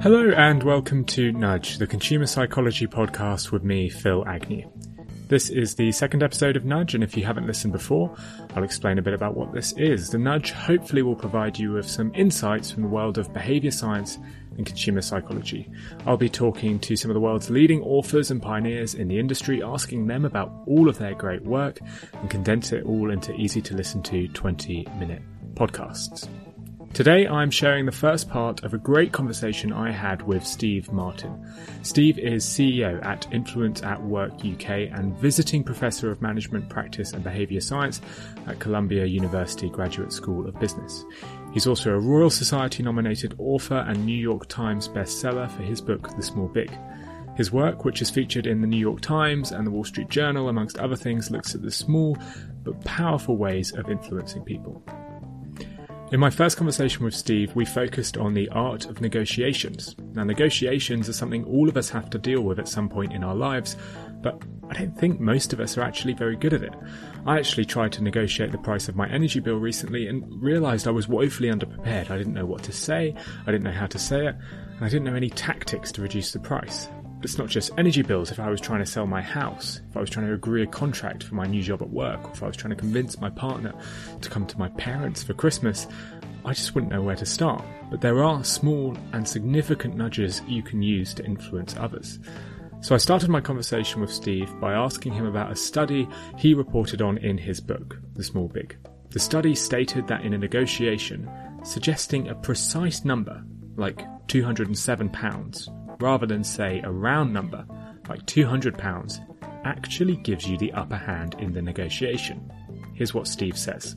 Hello and welcome to Nudge, the consumer psychology podcast with me, Phil Agnew. This is the second episode of Nudge, and if you haven't listened before, I'll explain a bit about what this is. The Nudge hopefully will provide you with some insights from the world of behavior science and consumer psychology. I'll be talking to some of the world's leading authors and pioneers in the industry, asking them about all of their great work and condense it all into easy to listen to 20 minute podcasts. Today I'm sharing the first part of a great conversation I had with Steve Martin. Steve is CEO at Influence at Work UK and visiting professor of management practice and behaviour science at Columbia University Graduate School of Business. He's also a Royal Society nominated author and New York Times bestseller for his book The Small Big. His work, which is featured in the New York Times and the Wall Street Journal, amongst other things, looks at the small but powerful ways of influencing people. In my first conversation with Steve, we focused on the art of negotiations. Now, negotiations are something all of us have to deal with at some point in our lives, but I don't think most of us are actually very good at it. I actually tried to negotiate the price of my energy bill recently and realised I was woefully underprepared. I didn't know what to say, I didn't know how to say it, and I didn't know any tactics to reduce the price. It's not just energy bills. If I was trying to sell my house, if I was trying to agree a contract for my new job at work, or if I was trying to convince my partner to come to my parents for Christmas, I just wouldn't know where to start. But there are small and significant nudges you can use to influence others. So I started my conversation with Steve by asking him about a study he reported on in his book, The Small Big. The study stated that in a negotiation, suggesting a precise number, like £207, rather than, say, a round number, like £200, actually gives you the upper hand in the negotiation. Here's what Steve says.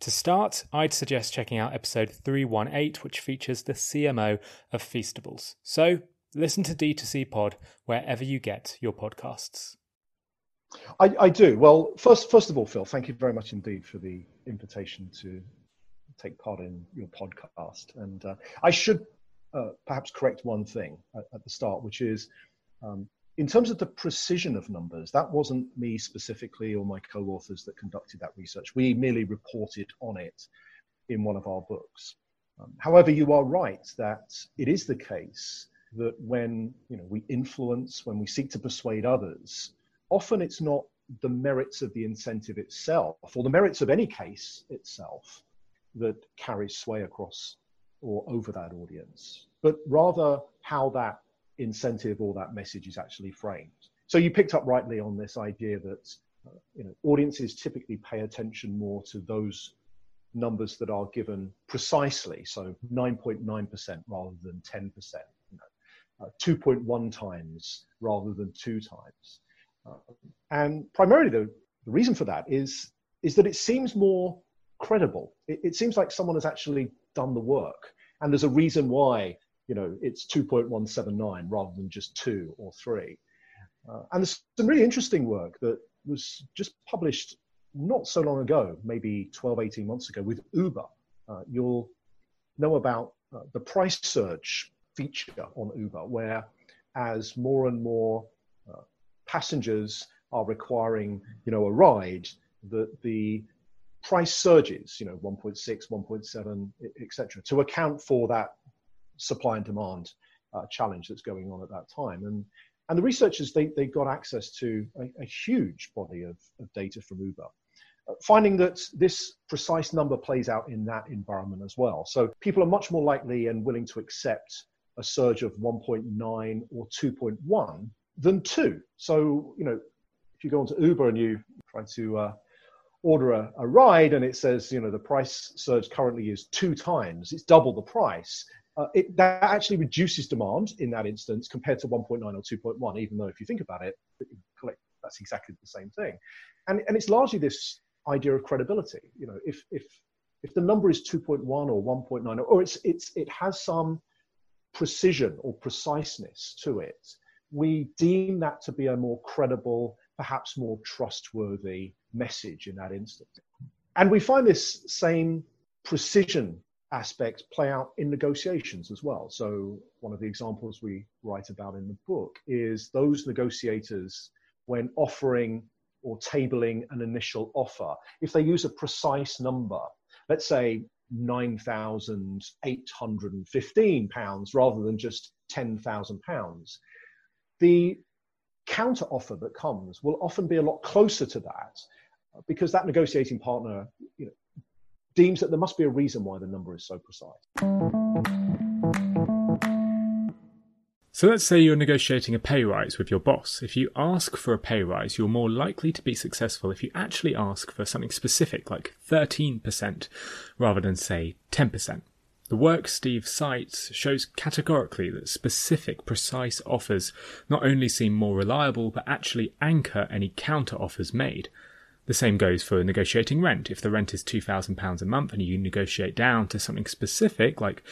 To start, I'd suggest checking out episode 318, which features the CMO of Feastables. So listen to D2C Pod wherever you get your podcasts. I, I, do. Well, first, first of all, Phil, thank you very much indeed for the invitation to take part in your podcast. And uh, I should uh, perhaps correct one thing at, at, the start, which is um, in terms of the precision of numbers, that wasn't me specifically or my co authors that conducted that research. We merely reported on it in one of our books. Um, however, you are right that it is the case that when you know, we influence, when we seek to persuade others, often it's not the merits of the incentive itself or the merits of any case itself that carries sway across or over that audience, but rather how that incentive or that message is actually framed. So you picked up rightly on this idea that uh, you know audiences typically pay attention more to those numbers that are given precisely, so 9.9% rather than 10%, you know, uh, 2.1 times rather than two times. Uh, and primarily the, the reason for that is, is that it seems more credible. It, it seems like someone has actually done the work. And there's a reason why you know, it's 2.179 rather than just two or three. Uh, and there's some really interesting work that was just published not so long ago, maybe 12, 18 months ago, with Uber. Uh, you'll know about uh, the price surge feature on Uber, where as more and more uh, passengers are requiring, you know, a ride, that the price surges, you know, 1.6, 1.7, etc., to account for that supply and demand uh, challenge that's going on at that time. And, and the researchers, they, they got access to a, a huge body of, of data from Uber, uh, finding that this precise number plays out in that environment as well. So people are much more likely and willing to accept a surge of 1.9 or 2.1 than 2. So, you know, if you go onto Uber and you try to uh, order a, a, ride and it says, you know, the price surge currently is two times, it's double the price, uh, it, that actually reduces demand in that instance compared to 1.9 or 2.1, even though if you think about it, that's exactly the same thing. And, and it's largely this idea of credibility. You know, if, if, if the number is 2.1 or 1.9, or it's, it's, it has some precision or preciseness to it, we deem that to be a more credible, perhaps more trustworthy message in that instance. And we find this same precision aspect play out in negotiations as well. So, one of the examples we write about in the book is those negotiators, when offering or tabling an initial offer, if they use a precise number, let's say £9,815 rather than just £10,000, the counter offer that comes will often be a lot closer to that because that negotiating partner you know, deems that there must be a reason why the number is so precise. So let's say you're negotiating a pay rise with your boss. If you ask for a pay rise, you're more likely to be successful if you actually ask for something specific like 13% rather than say 10%. The work Steve cites shows categorically that specific, precise offers not only seem more reliable, but actually anchor any counter offers made. The same goes for negotiating rent. If the rent is £2,000 a month and you negotiate down to something specific like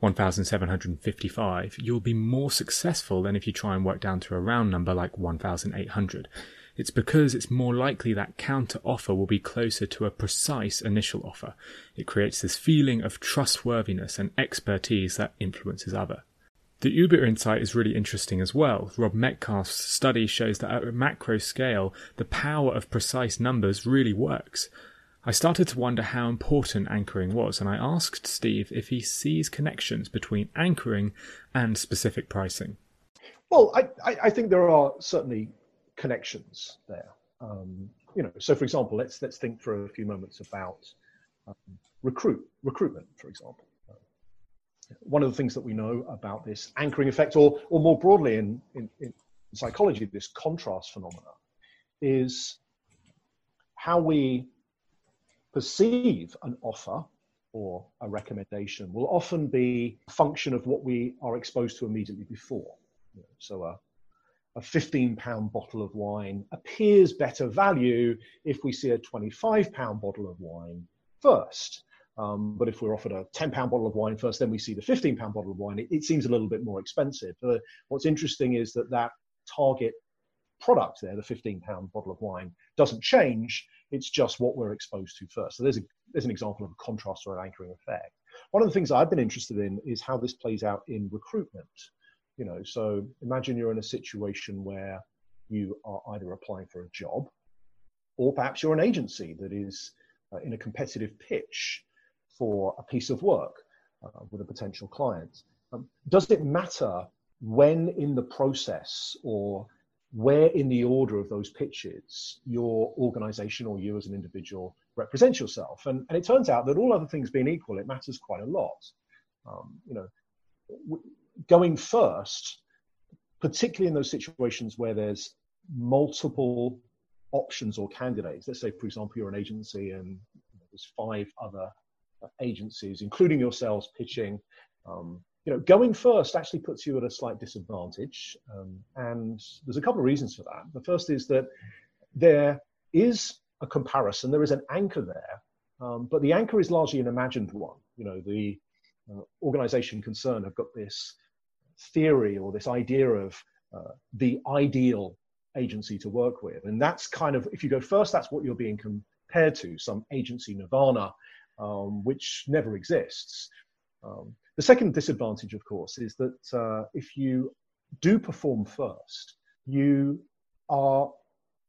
1,755, you'll be more successful than if you try and work down to a round number like 1,800. It's because it's more likely that counter offer will be closer to a precise initial offer. It creates this feeling of trustworthiness and expertise that influences other. The Uber insight is really interesting as well. Rob Metcalfe's study shows that at a macro scale, the power of precise numbers really works. I started to wonder how important anchoring was, and I asked Steve if he sees connections between anchoring and specific pricing. Well, I, I think there are certainly connections there. Um, you know, so for example, let's let's think for a few moments about um, recruit recruitment, for example. One of the things that we know about this anchoring effect, or or more broadly in, in, in psychology, this contrast phenomena, is how we perceive an offer or a recommendation will often be a function of what we are exposed to immediately before. So a, a 15 pound bottle of wine appears better value if we see a 25 pound bottle of wine first. Um, but if we're offered a 10 pound bottle of wine first, then we see the 15 pound bottle of wine, it, it seems a little bit more expensive. But what's interesting is that that target product there, the 15 pound bottle of wine, doesn't change. It's just what we're exposed to first. So there's, a, there's an example of a contrast or an anchoring effect. One of the things I've been interested in is how this plays out in recruitment. You know, so imagine you're in a situation where you are either applying for a job or perhaps you're an agency that is uh, in a competitive pitch for a piece of work uh, with a potential client. Um, does it matter when in the process or where in the order of those pitches your organization or you as an individual represents yourself. And, and it turns out that all other things being equal, it matters quite a lot. Um, you know, w- going first, particularly in those situations where there's multiple options or candidates. Let's say, for example, you're an agency and there's five other agencies, including yourselves, pitching. Um, you know, going first actually puts you at a slight disadvantage. Um, and there's a couple of reasons for that. The first is that there is a comparison, there is an anchor there, um, but the anchor is largely an imagined one. You know, the uh, organization concerned have got this theory or this idea of uh, the ideal agency to work with. And that's kind of, if you go first, that's what you're being compared to, some agency nirvana, um, which never exists. Um, the second disadvantage, of course, is that uh, if you do perform first, you are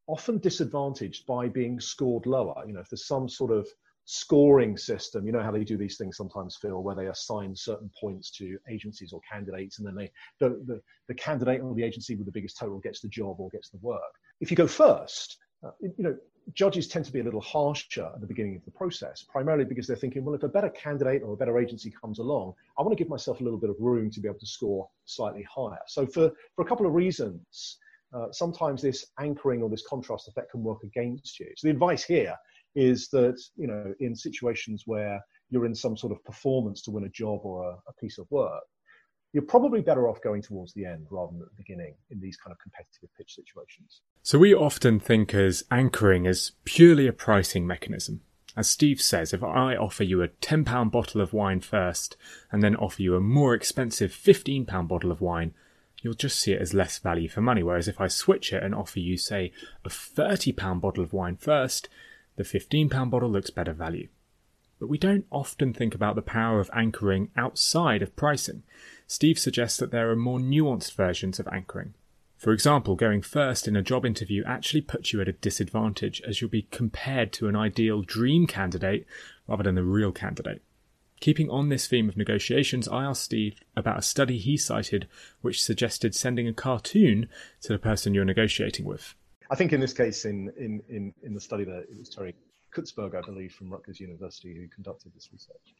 often disadvantaged by being scored lower. You know, if there's some sort of scoring system, you know how they do these things sometimes, Phil, where they assign certain points to agencies or candidates, and then they the, the, the candidate or the agency with the biggest total gets the job or gets the work. If you go first, uh, you know, judges tend to be a little harsher at the beginning of the process, primarily because they're thinking, well, if a better candidate or a better agency comes along, I want to give myself a little bit of room to be able to score slightly higher. So, for, for a couple of reasons, uh, sometimes this anchoring or this contrast effect can work against you. So, the advice here is that, you know, in situations where you're in some sort of performance to win a job or a, a piece of work, you're probably better off going towards the end rather than at the beginning in these kind of competitive pitch situations. So we often think as anchoring as purely a pricing mechanism. As Steve says, if I offer you a £10 bottle of wine first and then offer you a more expensive £15 bottle of wine, you'll just see it as less value for money. Whereas if I switch it and offer you, say, a £30 bottle of wine first, the £15 bottle looks better value. But we don't often think about the power of anchoring outside of pricing. Steve suggests that there are more nuanced versions of anchoring. For example, going first in a job interview actually puts you at a disadvantage as you'll be compared to an ideal dream candidate rather than the real candidate. Keeping on this theme of negotiations, I asked Steve about a study he cited which suggested sending a cartoon to the person you're negotiating with. I think in this case, in, in, in, in the study that it was Terri Kurtzberg, I believe, from Rutgers University, who conducted this research.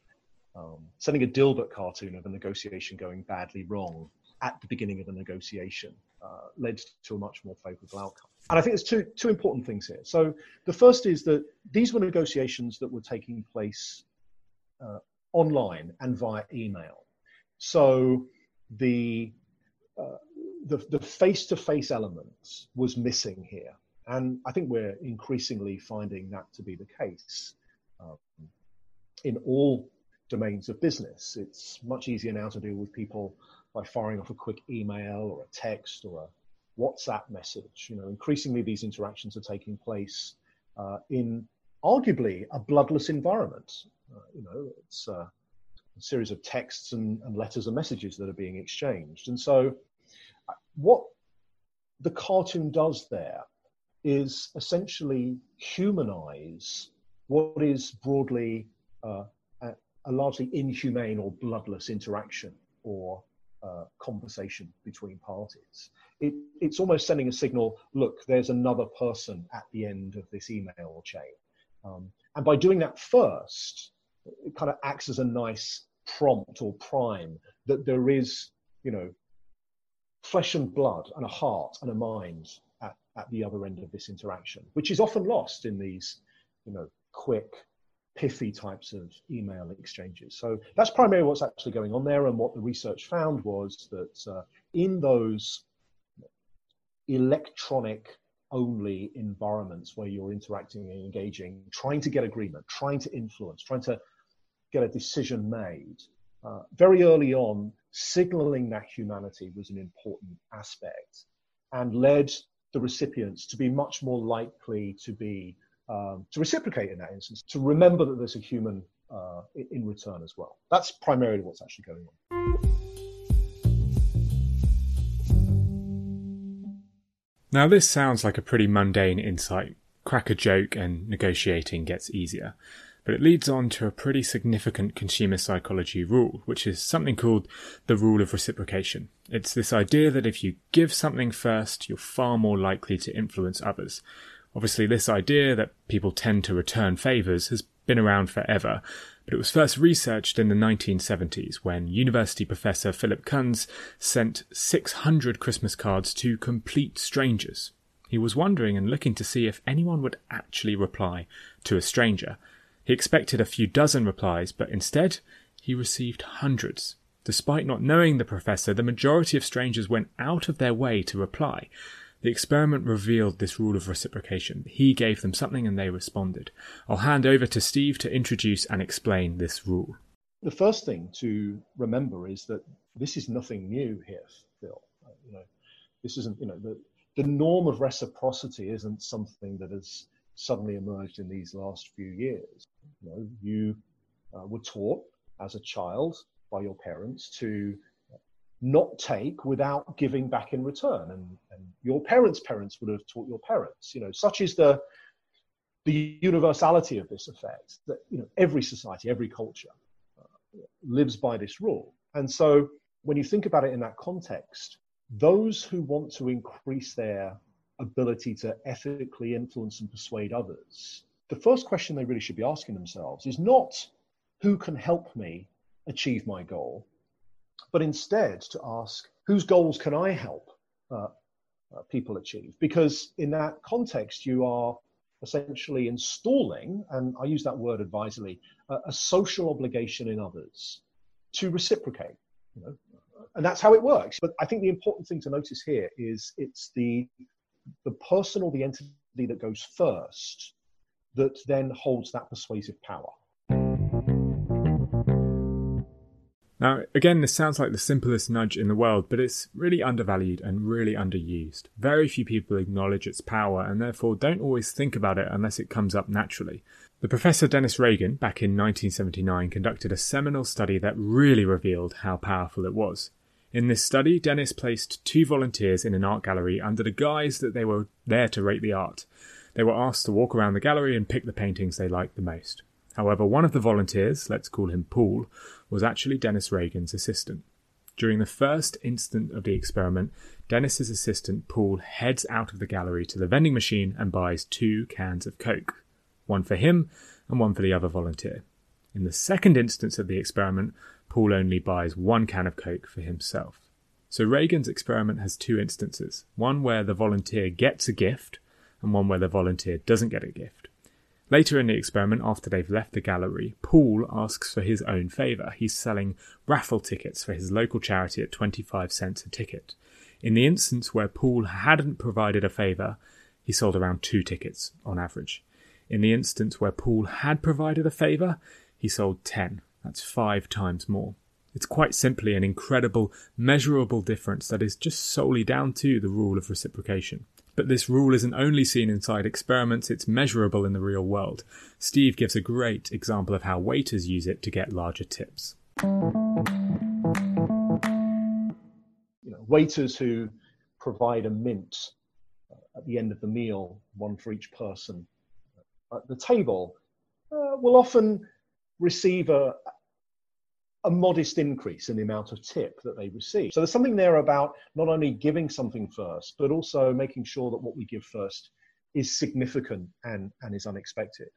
Um, sending a Dilbert cartoon of a negotiation going badly wrong at the beginning of the negotiation uh, led to a much more favourable outcome. And I think there's two, two important things here. So the first is that these were negotiations that were taking place uh, online and via email. So the, uh, the, the face-to-face elements was missing here. And I think we're increasingly finding that to be the case um, in all domains of business. It's much easier now to deal with people by firing off a quick email or a text or a WhatsApp message. You know, increasingly these interactions are taking place uh, in arguably a bloodless environment. Uh, you know, it's uh, a series of texts and, and, letters and messages that are being exchanged. And so, uh, what the cartoon does there is essentially humanize what is broadly uh, a, a largely inhumane or bloodless interaction or uh, conversation between parties. It, it's almost sending a signal look, there's another person at the end of this email chain. Um, and by doing that first, it kind of acts as a nice prompt or prime that there is, you know, flesh and blood and a heart and a mind at, the other end of this interaction, which is often lost in these, you know, quick, pithy types of email exchanges. So that's primarily what's actually going on there. And what the research found was that uh, in those electronic only environments where you're interacting and engaging, trying to get agreement, trying to influence, trying to get a decision made, uh, very early on, signaling that humanity was an important aspect and led the recipients to be much more likely to be um, to reciprocate in that instance, to remember that there's a human uh, in return as well. That's primarily what's actually going on. Now, this sounds like a pretty mundane insight. Crack a joke and negotiating gets easier. But it leads on to a pretty significant consumer psychology rule, which is something called the rule of reciprocation. It's this idea that if you give something first, you're far more likely to influence others. Obviously, this idea that people tend to return favours has been around forever, but it was first researched in the 1970s when university professor Philip Kunz sent 600 Christmas cards to complete strangers. He was wondering and looking to see if anyone would actually reply to a stranger. He expected a few dozen replies, but instead, he received hundreds. Despite not knowing the professor, the majority of strangers went out of their way to reply. The experiment revealed this rule of reciprocation. He gave them something and they responded. I'll hand over to Steve to introduce and explain this rule. The first thing to remember is that this is nothing new here, Phil. You know, this isn't, you know, the, the norm of reciprocity isn't something that has suddenly emerged in these last few years. You know, you uh, were taught as a child by your parents to not take without giving back in return. And, and your parents' parents would have taught your parents. You know, such is the the universality of this effect that you know every society, every culture uh, lives by this rule. And so, when you think about it in that context, those who want to increase their ability to ethically influence and persuade others, the first question they really should be asking themselves is not who can help me achieve my goal, but instead to ask whose goals can I help uh, uh, people achieve? Because in that context, you are essentially installing, and I use that word advisedly, a, a social obligation in others to reciprocate. You know, and that's how it works. But I think the important thing to notice here is it's the the person or the entity that goes first that then holds that persuasive power. Now, again, this sounds like the simplest nudge in the world, but it's really undervalued and really underused. Very few people acknowledge its power and therefore don't always think about it unless it comes up naturally. The professor Dennis Regan, back in 1979, conducted a seminal study that really revealed how powerful it was. In this study, Dennis placed two volunteers in an art gallery under the guise that they were there to rate the art. They were asked to walk around the gallery and pick the paintings they liked the most. However, one of the volunteers, let's call him Paul, was actually Dennis Regan's assistant. During the first instant of the experiment, Dennis's assistant Paul heads out of the gallery to the vending machine and buys two cans of Coke, one for him and one for the other volunteer. In the second instance of the experiment, Paul only buys one can of Coke for himself. So Regan's experiment has two instances one where the volunteer gets a gift, and one where the volunteer doesn't get a gift. Later in the experiment, after they've left the gallery, Paul asks for his own favour. He's selling raffle tickets for his local charity at 25 cents a ticket. In the instance where Paul hadn't provided a favour, he sold around two tickets on average. In the instance where Paul had provided a favour, he sold 10. That's five times more. It's quite simply an incredible, measurable difference that is just solely down to the rule of reciprocation. But this rule isn't only seen inside experiments, it's measurable in the real world. Steve gives a great example of how waiters use it to get larger tips. You know, waiters who provide a mint at the end of the meal, one for each person at the table, uh, will often receive a, a modest increase in the amount of tip that they receive. So there's something there about not only giving something first, but also making sure that what we give first is significant and, and is unexpected.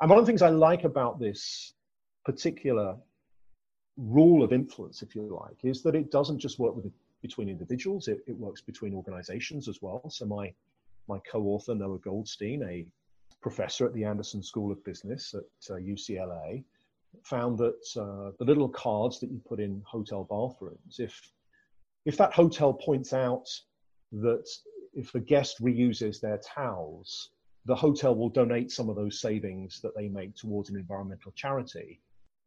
And one of the things I like about this particular rule of influence, if you like, is that it doesn't just work with between individuals, it, it works between organizations as well. So my my co-author Noah Goldstein, a professor at the Anderson School of Business at uh, UCLA, found that uh, the little cards that you put in hotel bathrooms, if if that hotel points out that if the guest reuses their towels, the hotel will donate some of those savings that they make towards an environmental charity.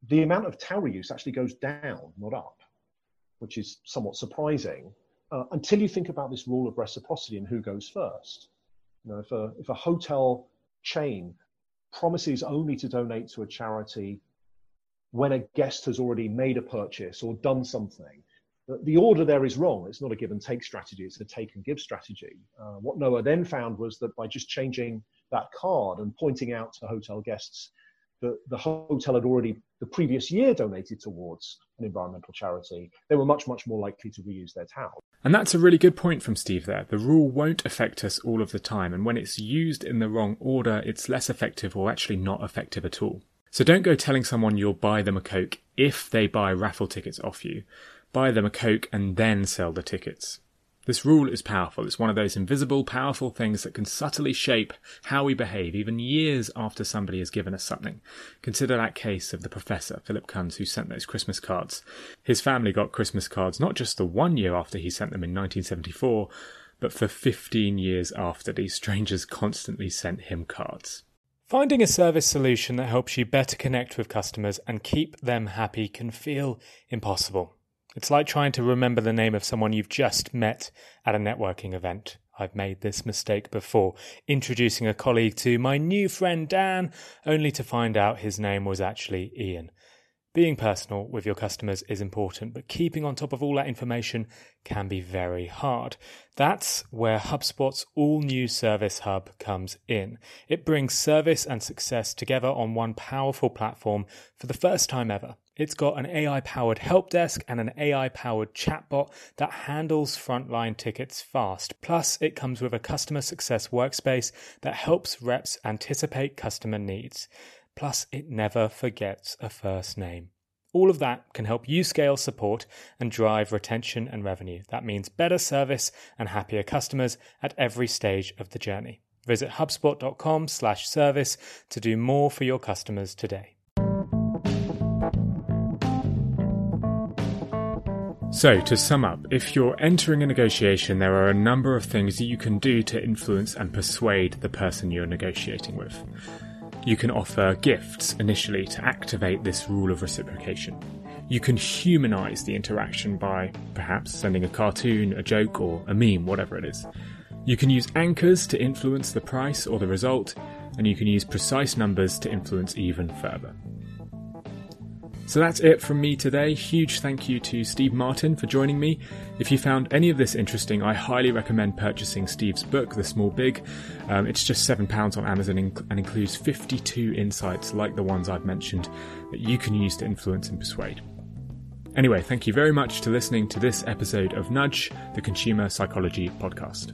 The amount of towel reuse actually goes down, not up, which is somewhat surprising uh, until you think about this rule of reciprocity and who goes first. You know, if a, if a hotel chain promises only to donate to a charity when a guest has already made a purchase or done something. The order there is wrong. It's not a give and take strategy, it's a take and give strategy. Uh, what Noah then found was that by just changing that card and pointing out to hotel guests that the hotel had already the previous year donated towards an environmental charity, they were much, much more likely to reuse their towel. And that's a really good point from Steve there. The rule won't affect us all of the time, and when it's used in the wrong order, it's less effective or actually not effective at all. So don't go telling someone you'll buy them a Coke if they buy raffle tickets off you. Buy them a Coke and then sell the tickets. This rule is powerful. It's one of those invisible, powerful things that can subtly shape how we behave even years after somebody has given us something. Consider that case of the professor, Philip Kunz, who sent those Christmas cards. His family got Christmas cards not just the one year after he sent them in 1974, but for 15 years after these strangers constantly sent him cards. Finding a service solution that helps you better connect with customers and keep them happy can feel impossible. It's like trying to remember the name of someone you've just met at a networking event. I've made this mistake before, introducing a colleague to my new friend Dan, only to find out his name was actually Ian. Being personal with your customers is important, but keeping on top of all that information can be very hard. That's where HubSpot's all new Service Hub comes in. It brings service and success together on one powerful platform for the first time ever. It's got an AI powered help desk and an AI powered chatbot that handles frontline tickets fast. Plus, it comes with a customer success workspace that helps reps anticipate customer needs. Plus, it never forgets a first name. All of that can help you scale support and drive retention and revenue. That means better service and happier customers at every stage of the journey. Visit hubspot.com/service to do more for your customers today. So, to sum up, if you're entering a negotiation, there are a number of things that you can do to influence and persuade the person you're negotiating with. You can offer gifts initially to activate this rule of reciprocation. You can humanize the interaction by perhaps sending a cartoon, a joke, or a meme, whatever it is. You can use anchors to influence the price or the result, and you can use precise numbers to influence even further. So that's it from me today. Huge thank you to Steve Martin for joining me. If you found any of this interesting, I highly recommend purchasing Steve's book, The Small Big. Um, it's just £7 on Amazon and includes 52 insights like the ones I've mentioned that you can use to influence and persuade. Anyway, thank you very much to listening to this episode of Nudge, the Consumer Psychology Podcast.